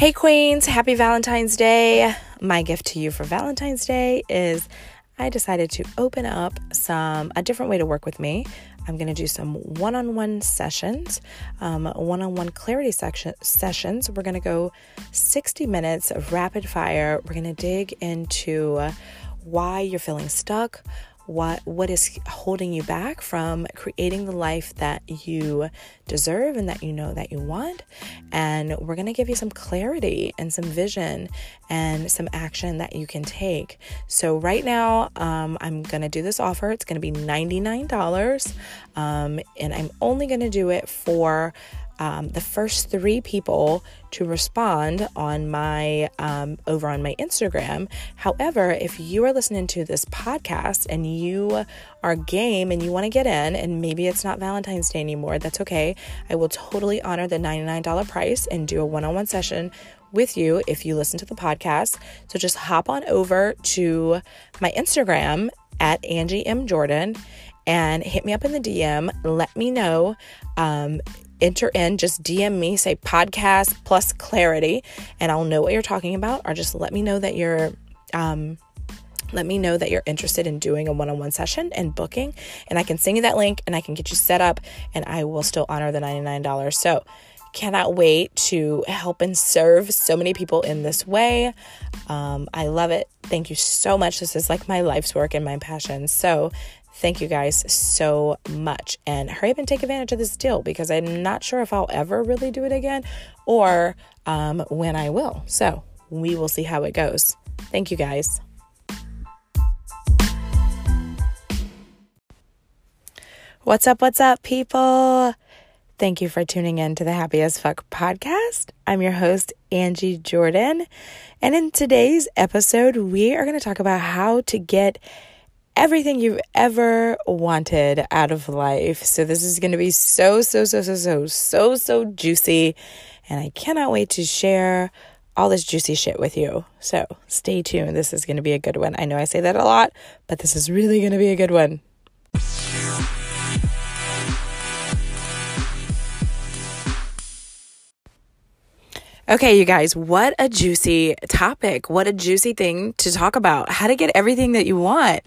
Hey, Queens, happy Valentine's Day. My gift to you for Valentine's Day is I decided to open up some a different way to work with me. I'm going to do some one-on-one sessions, um, one-on-one clarity section sessions. We're going to go 60 minutes of rapid fire. We're going to dig into why you're feeling stuck, what what is holding you back from creating the life that you deserve and that you know that you want? And we're going to give you some clarity and some vision and some action that you can take. So right now um, i'm going to do this offer. It's going to be $99 um, and i'm only going to do it for um, the first three people to respond on my um, over on my Instagram. However, if you are listening to this podcast and you are game and you want to get in, and maybe it's not Valentine's Day anymore, that's okay. I will totally honor the $99 price and do a one on one session with you if you listen to the podcast. So just hop on over to my Instagram at Angie M. Jordan and hit me up in the DM. Let me know. Um, enter in, just DM me, say podcast plus clarity, and I'll know what you're talking about, or just let me know that you're um, let me know that you're interested in doing a one-on-one session and booking and i can send you that link and i can get you set up and i will still honor the $99 so cannot wait to help and serve so many people in this way. Um, i love it. Thank you so much. This is like my life's work and my passion. So Thank you guys so much. And hurry up and take advantage of this deal because I'm not sure if I'll ever really do it again or um, when I will. So we will see how it goes. Thank you guys. What's up? What's up, people? Thank you for tuning in to the Happy as Fuck podcast. I'm your host, Angie Jordan. And in today's episode, we are going to talk about how to get everything you've ever wanted out of life. So this is going to be so, so, so, so, so, so, so juicy. And I cannot wait to share all this juicy shit with you. So stay tuned. This is going to be a good one. I know I say that a lot, but this is really going to be a good one. Okay, you guys, what a juicy topic. What a juicy thing to talk about. How to get everything that you want.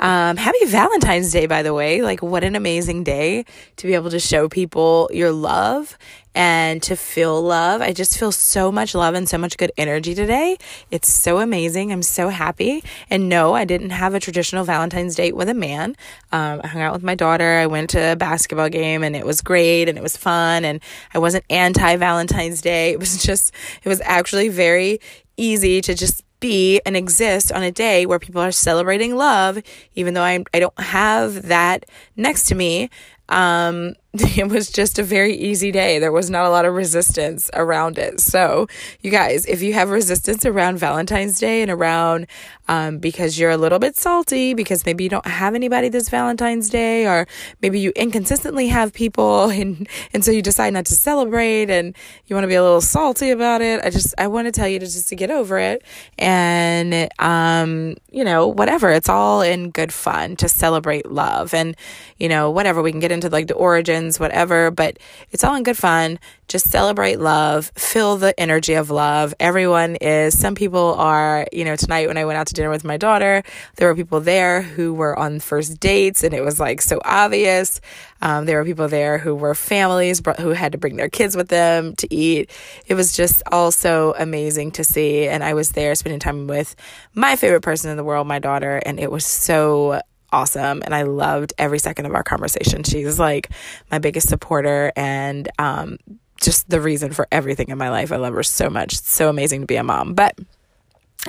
Um, happy Valentine's Day, by the way. Like, what an amazing day to be able to show people your love and to feel love. I just feel so much love and so much good energy today. It's so amazing. I'm so happy. And no, I didn't have a traditional Valentine's date with a man. Um, I hung out with my daughter. I went to a basketball game and it was great and it was fun. And I wasn't anti Valentine's Day. It was just, it was actually very easy to just be and exist on a day where people are celebrating love, even though I, I don't have that next to me. Um, it was just a very easy day. There was not a lot of resistance around it. So, you guys, if you have resistance around Valentine's Day and around um, because you're a little bit salty because maybe you don't have anybody this Valentine's Day, or maybe you inconsistently have people, and and so you decide not to celebrate, and you want to be a little salty about it. I just I want to tell you to just to get over it, and um, you know, whatever. It's all in good fun to celebrate love, and you know, whatever. We can get into like the origin whatever, but it's all in good fun. Just celebrate love, feel the energy of love. Everyone is, some people are, you know, tonight when I went out to dinner with my daughter, there were people there who were on first dates and it was like so obvious. Um, there were people there who were families who had to bring their kids with them to eat. It was just all so amazing to see. And I was there spending time with my favorite person in the world, my daughter, and it was so awesome and I loved every second of our conversation. She's like my biggest supporter and um, just the reason for everything in my life. I love her so much. It's so amazing to be a mom. But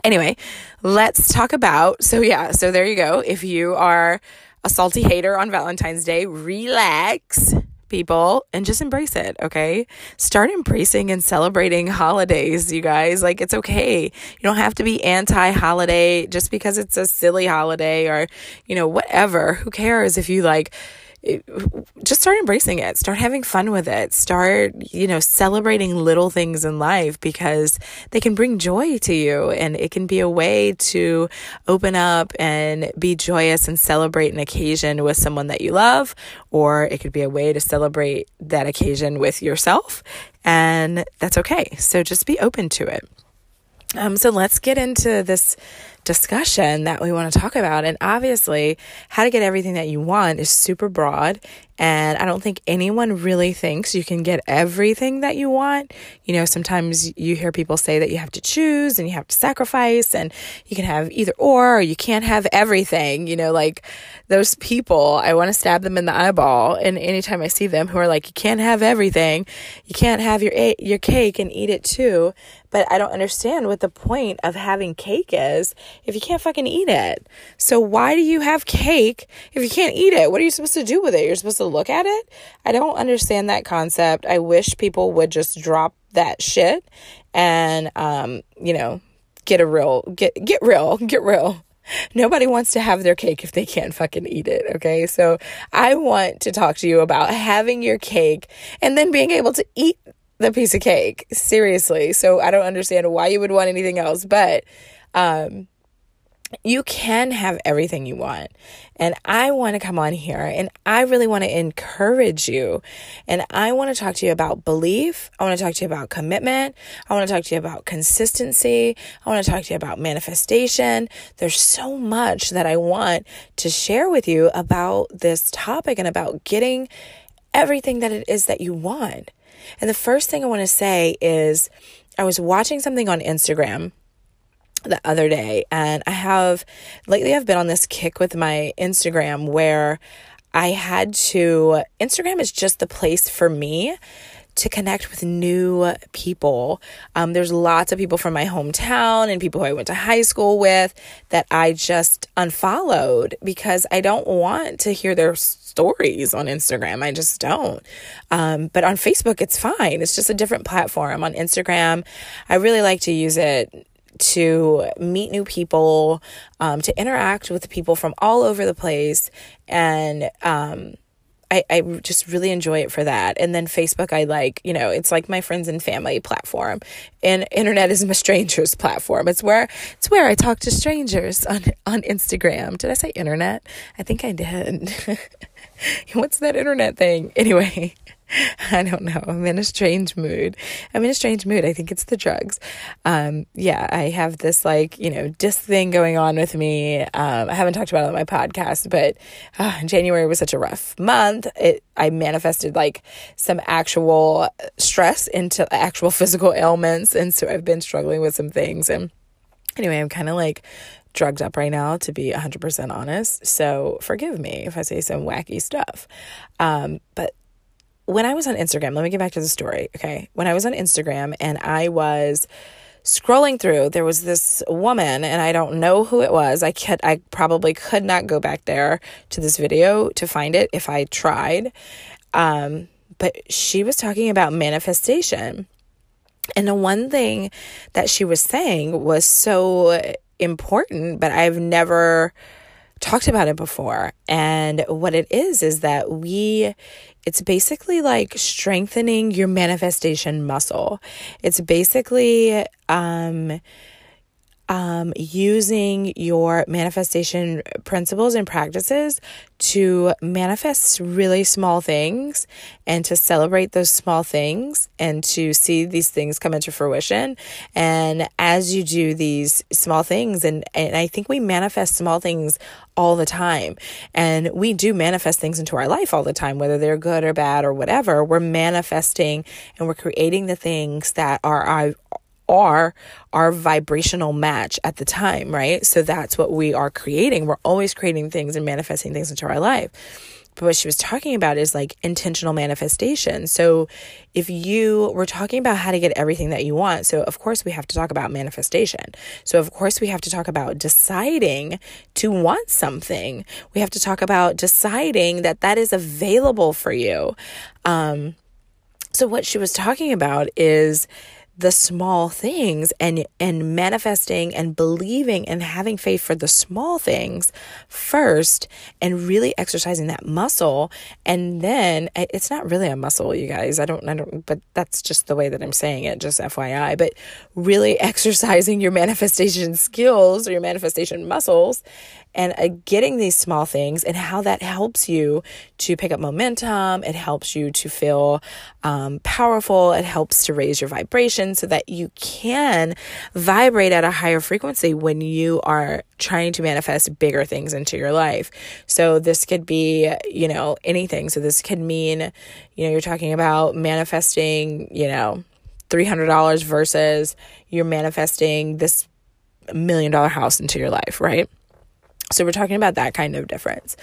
anyway, let's talk about so yeah, so there you go. If you are a salty hater on Valentine's Day, relax people and just embrace it, okay? Start embracing and celebrating holidays, you guys. Like, it's okay. You don't have to be anti holiday just because it's a silly holiday or, you know, whatever. Who cares if you like, just start embracing it. Start having fun with it. Start, you know, celebrating little things in life because they can bring joy to you and it can be a way to open up and be joyous and celebrate an occasion with someone that you love, or it could be a way to celebrate that occasion with yourself. And that's okay. So just be open to it. Um, so let's get into this discussion that we want to talk about. And obviously, how to get everything that you want is super broad. And I don't think anyone really thinks you can get everything that you want. You know, sometimes you hear people say that you have to choose and you have to sacrifice and you can have either or, or you can't have everything. You know, like those people, I want to stab them in the eyeball. And anytime I see them who are like, you can't have everything, you can't have your, your cake and eat it too. But I don't understand what the point of having cake is if you can't fucking eat it. So why do you have cake if you can't eat it? What are you supposed to do with it? You're supposed to look at it? I don't understand that concept. I wish people would just drop that shit and um, you know, get a real get get real, get real. Nobody wants to have their cake if they can't fucking eat it, okay? So I want to talk to you about having your cake and then being able to eat the piece of cake. Seriously. So I don't understand why you would want anything else, but um you can have everything you want. And I want to come on here and I really want to encourage you. And I want to talk to you about belief. I want to talk to you about commitment. I want to talk to you about consistency. I want to talk to you about manifestation. There's so much that I want to share with you about this topic and about getting everything that it is that you want. And the first thing I want to say is I was watching something on Instagram the other day and I have lately I've been on this kick with my Instagram where I had to Instagram is just the place for me to connect with new people. Um, there's lots of people from my hometown and people who I went to high school with that I just unfollowed because I don't want to hear their stories on Instagram. I just don't. Um, but on Facebook, it's fine. It's just a different platform. On Instagram, I really like to use it to meet new people, um, to interact with people from all over the place. And um, I, I just really enjoy it for that. And then Facebook, I like, you know, it's like my friends and family platform. And internet is my strangers platform. It's where it's where I talk to strangers on on Instagram. Did I say internet? I think I did. What's that internet thing? Anyway, I don't know. I'm in a strange mood. I'm in a strange mood. I think it's the drugs. Um, yeah, I have this like, you know, disc thing going on with me. Um, I haven't talked about it on my podcast, but uh, January was such a rough month. It, I manifested like some actual stress into actual physical ailments. And so I've been struggling with some things. And anyway, I'm kind of like drugged up right now, to be 100% honest. So forgive me if I say some wacky stuff. Um, but when I was on Instagram, let me get back to the story. Okay. When I was on Instagram and I was scrolling through, there was this woman, and I don't know who it was. I could, I probably could not go back there to this video to find it if I tried. Um, but she was talking about manifestation. And the one thing that she was saying was so important, but I've never talked about it before. And what it is, is that we, it's basically like strengthening your manifestation muscle. It's basically, um, um, using your manifestation principles and practices to manifest really small things and to celebrate those small things and to see these things come into fruition. And as you do these small things, and, and I think we manifest small things all the time. And we do manifest things into our life all the time, whether they're good or bad or whatever. We're manifesting and we're creating the things that are our are our vibrational match at the time, right? So that's what we are creating. We're always creating things and manifesting things into our life. But what she was talking about is like intentional manifestation. So if you were talking about how to get everything that you want, so of course we have to talk about manifestation. So of course we have to talk about deciding to want something. We have to talk about deciding that that is available for you. Um, so what she was talking about is the small things and and manifesting and believing and having faith for the small things first and really exercising that muscle. And then it's not really a muscle you guys. I don't I don't but that's just the way that I'm saying it just FYI but really exercising your manifestation skills or your manifestation muscles and uh, getting these small things and how that helps you to pick up momentum. It helps you to feel um, powerful. It helps to raise your vibration so that you can vibrate at a higher frequency when you are trying to manifest bigger things into your life. So this could be, you know, anything. So this could mean, you know, you're talking about manifesting, you know, $300 versus you're manifesting this million dollar house into your life, right? So we're talking about that kind of difference.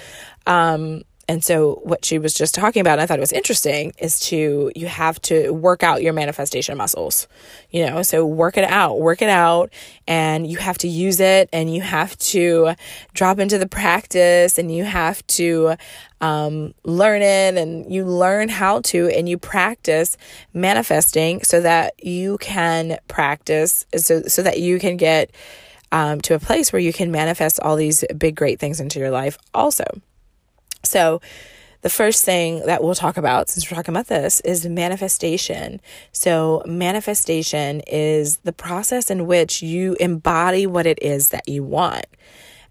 Um, and so what she was just talking about, and I thought it was interesting, is to you have to work out your manifestation muscles. You know, so work it out, work it out, and you have to use it and you have to drop into the practice and you have to um, learn it and you learn how to and you practice manifesting so that you can practice so so that you can get um, to a place where you can manifest all these big, great things into your life also. So, the first thing that we'll talk about, since we're talking about this, is manifestation. So, manifestation is the process in which you embody what it is that you want.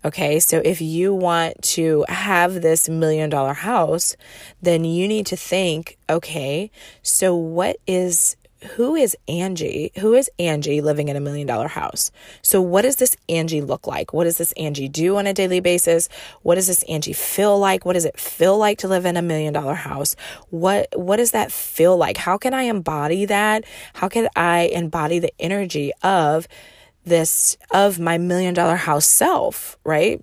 Okay, so if you want to have this million dollar house, then you need to think, okay, so what is who is Angie? Who is Angie living in a million dollar house? So, what does this Angie look like? What does this Angie do on a daily basis? What does this Angie feel like? What does it feel like to live in a million dollar house? What what does that feel like? How can I embody that? How can I embody the energy of this of my million dollar house self, right?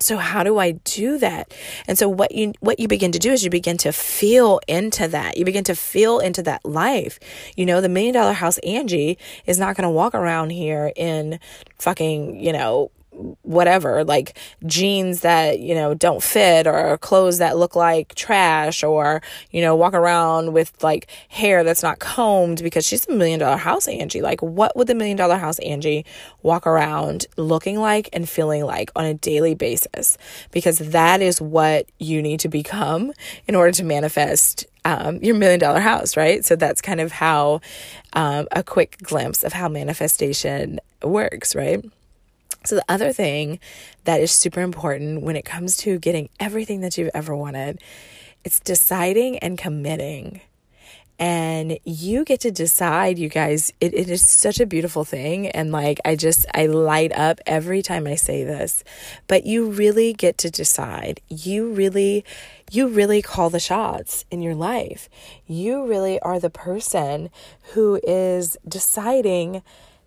So how do I do that? And so what you what you begin to do is you begin to feel into that. You begin to feel into that life. You know, the million dollar house Angie is not going to walk around here in fucking, you know, whatever, like jeans that, you know, don't fit or clothes that look like trash or, you know, walk around with like hair that's not combed because she's a million dollar house Angie. Like, what would the million dollar house Angie walk around looking like and feeling like on a daily basis? Because that is what you need to become in order to manifest um, your million dollar house, right? So that's kind of how um, a quick glimpse of how manifestation works, right? So, the other thing that is super important when it comes to getting everything that you've ever wanted, it's deciding and committing. And you get to decide, you guys. It, it is such a beautiful thing. And like, I just, I light up every time I say this. But you really get to decide. You really, you really call the shots in your life. You really are the person who is deciding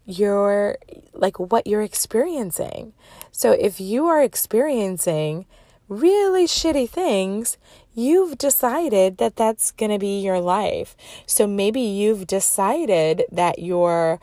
your like what you're experiencing. So if you are experiencing really shitty things, you've decided that that's going to be your life. So maybe you've decided that you're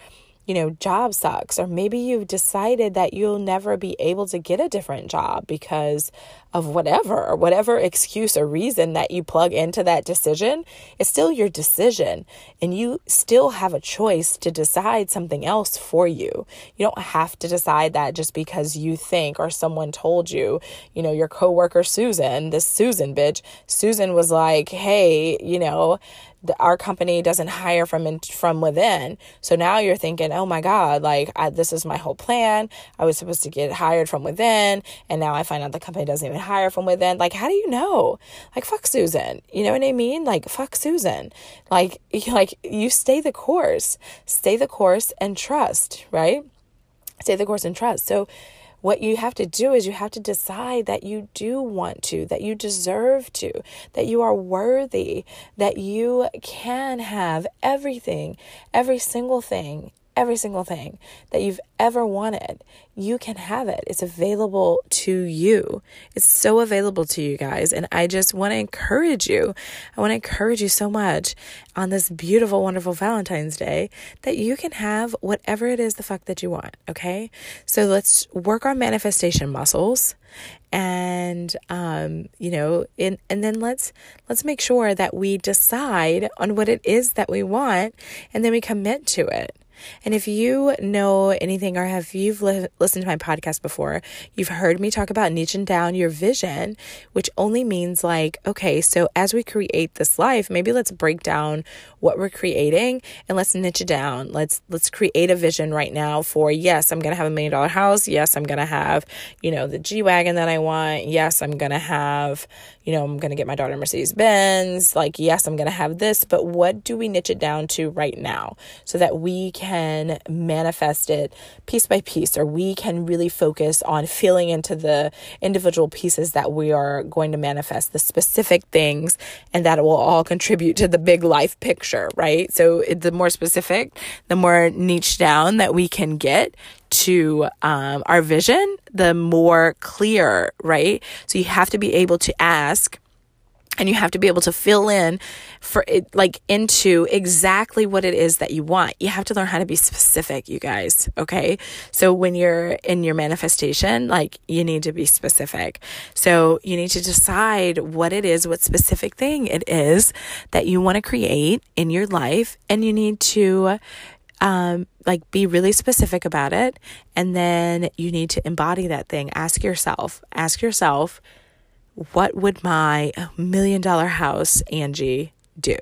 you know, job sucks, or maybe you've decided that you'll never be able to get a different job because of whatever, whatever excuse or reason that you plug into that decision, it's still your decision. And you still have a choice to decide something else for you. You don't have to decide that just because you think or someone told you, you know, your coworker Susan, this Susan bitch, Susan was like, hey, you know, the, our company doesn't hire from in, from within. So now you're thinking, oh my God, like I, this is my whole plan. I was supposed to get hired from within, and now I find out the company doesn't even hire from within. Like, how do you know? Like, fuck Susan. You know what I mean? Like, fuck Susan. Like, like you stay the course, stay the course, and trust. Right? Stay the course and trust. So what you have to do is you have to decide that you do want to, that you deserve to, that you are worthy, that you can have everything, every single thing every single thing that you've ever wanted, you can have it. It's available to you. It's so available to you guys. And I just want to encourage you. I want to encourage you so much on this beautiful, wonderful Valentine's Day that you can have whatever it is the fuck that you want. Okay. So let's work our manifestation muscles and um, you know in, and then let's let's make sure that we decide on what it is that we want and then we commit to it and if you know anything or have you've li- listened to my podcast before, you've heard me talk about niching down your vision, which only means like, okay, so as we create this life, maybe let's break down what we're creating and let's niche it down. Let's let's create a vision right now for yes, I'm gonna have a million dollar house. Yes, I'm gonna have, you know, the G Wagon that I want. Yes, I'm gonna have, you know, I'm gonna get my daughter Mercedes Benz. Like, yes, I'm gonna have this, but what do we niche it down to right now so that we can can manifest it piece by piece, or we can really focus on feeling into the individual pieces that we are going to manifest, the specific things, and that will all contribute to the big life picture, right? So the more specific, the more niche down that we can get to um, our vision, the more clear, right? So you have to be able to ask and you have to be able to fill in for it like into exactly what it is that you want. You have to learn how to be specific you guys okay? So when you're in your manifestation like you need to be specific. So you need to decide what it is what specific thing it is that you want to create in your life and you need to um, like be really specific about it and then you need to embody that thing ask yourself ask yourself what would my million dollar house, Angie, do?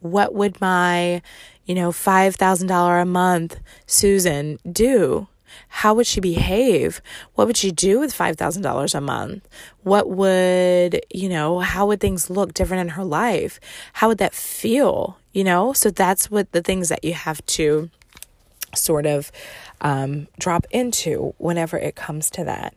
What would my, you know, $5,000 a month Susan do? How would she behave? What would she do with $5,000 a month? What would, you know, how would things look different in her life? How would that feel? You know, so that's what the things that you have to sort of um, drop into whenever it comes to that.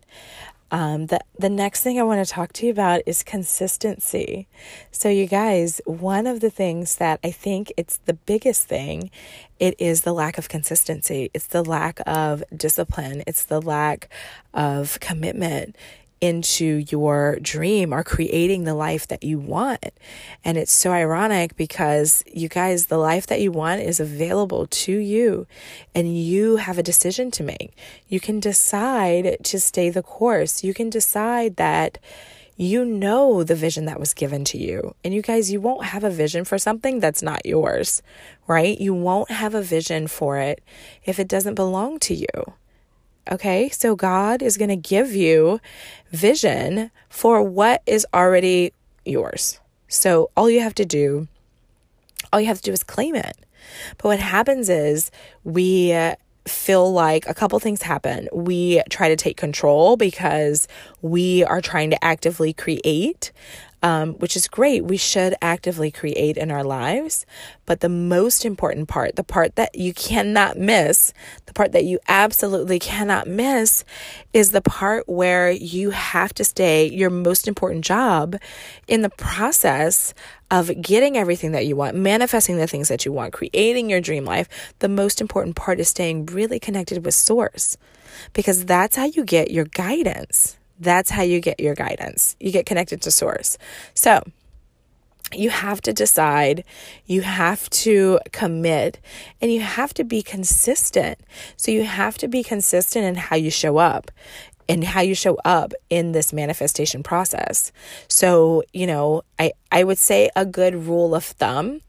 Um, the, the next thing I want to talk to you about is consistency. So, you guys, one of the things that I think it's the biggest thing, it is the lack of consistency. It's the lack of discipline. It's the lack of commitment into your dream or creating the life that you want. And it's so ironic because you guys, the life that you want is available to you and you have a decision to make. You can decide to stay the course. You can decide that you know the vision that was given to you. And you guys, you won't have a vision for something that's not yours, right? You won't have a vision for it if it doesn't belong to you. Okay, so God is going to give you vision for what is already yours. So all you have to do, all you have to do is claim it. But what happens is we feel like a couple things happen. We try to take control because we are trying to actively create um, which is great. We should actively create in our lives. But the most important part, the part that you cannot miss, the part that you absolutely cannot miss, is the part where you have to stay your most important job in the process of getting everything that you want, manifesting the things that you want, creating your dream life. The most important part is staying really connected with Source because that's how you get your guidance. That's how you get your guidance. You get connected to source. So, you have to decide, you have to commit, and you have to be consistent. So, you have to be consistent in how you show up and how you show up in this manifestation process. So, you know, I, I would say a good rule of thumb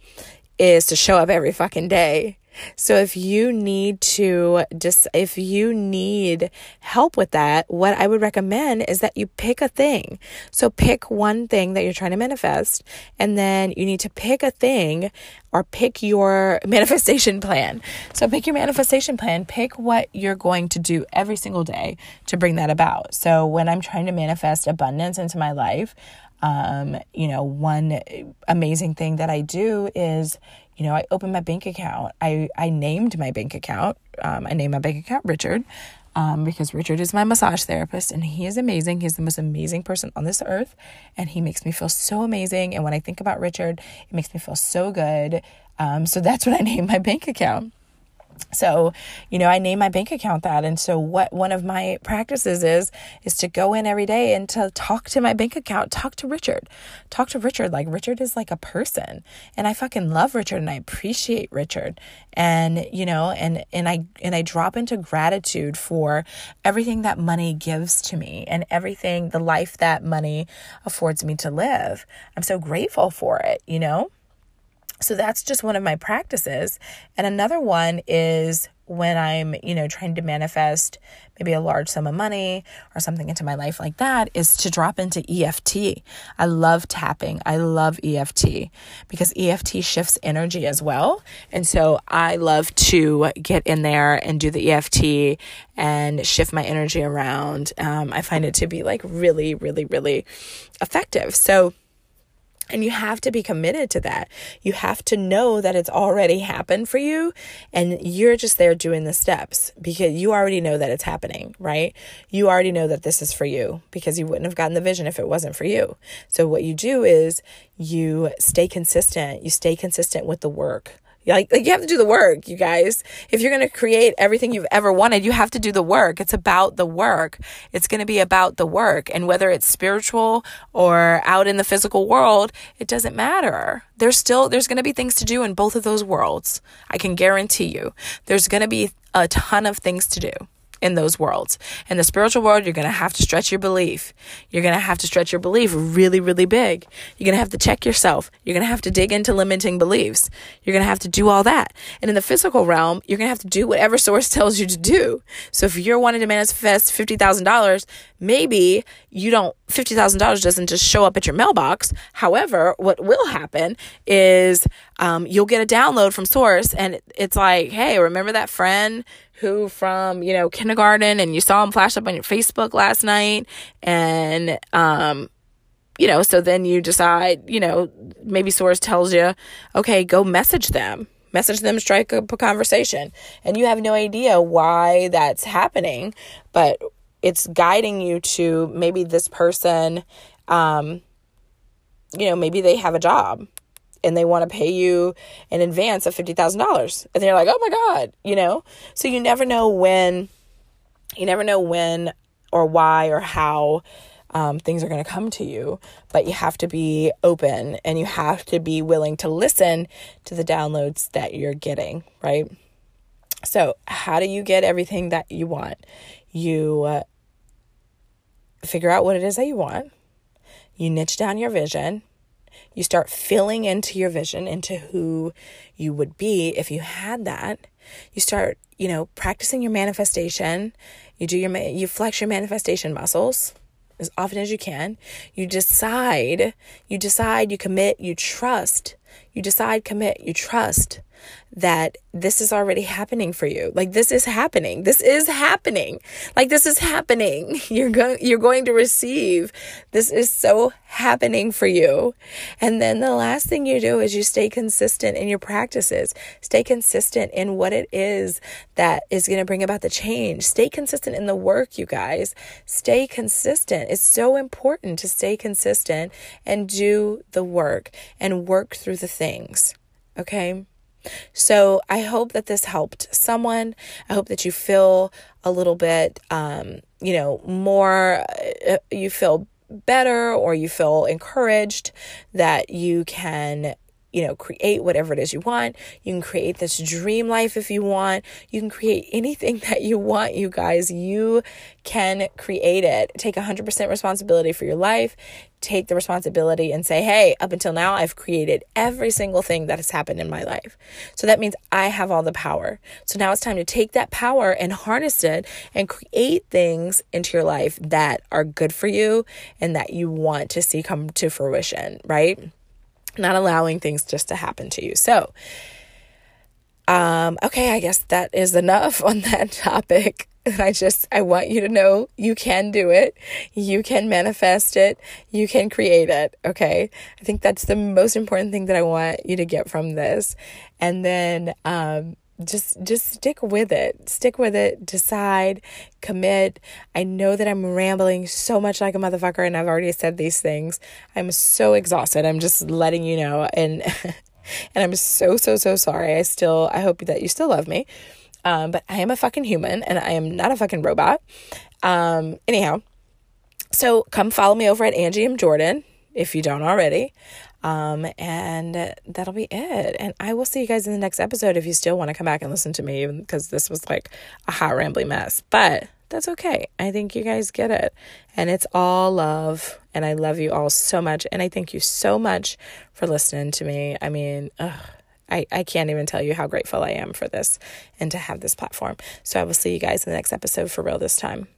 is to show up every fucking day so if you need to just if you need help with that, what I would recommend is that you pick a thing. So pick one thing that you're trying to manifest and then you need to pick a thing or pick your manifestation plan. So pick your manifestation plan, pick what you're going to do every single day to bring that about. So when I'm trying to manifest abundance into my life, um, you know, one amazing thing that I do is you know, I opened my bank account. I, I named my bank account. Um, I named my bank account Richard um, because Richard is my massage therapist and he is amazing. He's the most amazing person on this earth and he makes me feel so amazing. And when I think about Richard, it makes me feel so good. Um, so that's what I named my bank account. So you know i name my bank account that. And so what one of my practices is is to go in every day and to talk to my bank account talk to richard talk to richard. Like richard is like a person and i fucking love richard and i appreciate richard. And you know and and i and i drop into gratitude for everything that money gives to me and everything the life that money affords me to live. I'm so grateful for it you know so that's just one of my practices. And another one is when I'm, you know, trying to manifest maybe a large sum of money or something into my life like that is to drop into EFT. I love tapping. I love EFT because EFT shifts energy as well. And so I love to get in there and do the EFT and shift my energy around. Um, I find it to be like really, really, really effective. So, and you have to be committed to that. You have to know that it's already happened for you and you're just there doing the steps because you already know that it's happening, right? You already know that this is for you because you wouldn't have gotten the vision if it wasn't for you. So what you do is you stay consistent. You stay consistent with the work. Like, like you have to do the work, you guys. If you're going to create everything you've ever wanted, you have to do the work. It's about the work. It's going to be about the work. And whether it's spiritual or out in the physical world, it doesn't matter. There's still, there's going to be things to do in both of those worlds. I can guarantee you there's going to be a ton of things to do in those worlds. In the spiritual world, you're going to have to stretch your belief. You're going to have to stretch your belief really, really big. You're going to have to check yourself. You're going to have to dig into limiting beliefs. You're going to have to do all that. And in the physical realm, you're going to have to do whatever source tells you to do. So if you're wanting to manifest $50,000, maybe you don't, $50,000 doesn't just show up at your mailbox. However, what will happen is um, you'll get a download from source and it's like, hey, remember that friend who from, you know, kindergarten and you saw him flash up on your Facebook last night and um you know, so then you decide, you know, maybe source tells you, okay, go message them. Message them, strike up a conversation. And you have no idea why that's happening, but it's guiding you to maybe this person um you know, maybe they have a job and they want to pay you in advance of $50,000. And they're like, oh my God, you know? So you never know when, you never know when or why or how um, things are going to come to you, but you have to be open and you have to be willing to listen to the downloads that you're getting, right? So, how do you get everything that you want? You uh, figure out what it is that you want, you niche down your vision, you start filling into your vision, into who you would be if you had that. You start, you know, practicing your manifestation. You do your, you flex your manifestation muscles as often as you can. You decide, you decide, you commit, you trust. You decide, commit, you trust that this is already happening for you. Like this is happening. This is happening. Like this is happening. You're going you're going to receive. This is so happening for you. And then the last thing you do is you stay consistent in your practices. Stay consistent in what it is that is going to bring about the change. Stay consistent in the work, you guys. Stay consistent. It's so important to stay consistent and do the work and work through the things. Okay? So I hope that this helped someone. I hope that you feel a little bit, um, you know, more, uh, you feel better or you feel encouraged that you can you know, create whatever it is you want. You can create this dream life if you want. You can create anything that you want, you guys. You can create it. Take 100% responsibility for your life. Take the responsibility and say, hey, up until now, I've created every single thing that has happened in my life. So that means I have all the power. So now it's time to take that power and harness it and create things into your life that are good for you and that you want to see come to fruition, right? Not allowing things just to happen to you. So, um, okay, I guess that is enough on that topic. I just, I want you to know you can do it. You can manifest it. You can create it. Okay. I think that's the most important thing that I want you to get from this. And then, um, just just stick with it. Stick with it. Decide. Commit. I know that i'm rambling so much like a motherfucker and i've already said these things. I'm so exhausted. I'm just letting you know and and i'm so so so sorry. I still i hope that you still love me. Um, but I am a fucking human and I am not a fucking robot. Um, anyhow, so come follow me over at Angie M. Jordan if you don't already. Um, and that'll be it. And I will see you guys in the next episode if you still want to come back and listen to me, because this was like a hot, rambly mess. But that's okay. I think you guys get it. And it's all love. And I love you all so much. And I thank you so much for listening to me. I mean, ugh, I, I can't even tell you how grateful I am for this and to have this platform. So I will see you guys in the next episode for real this time.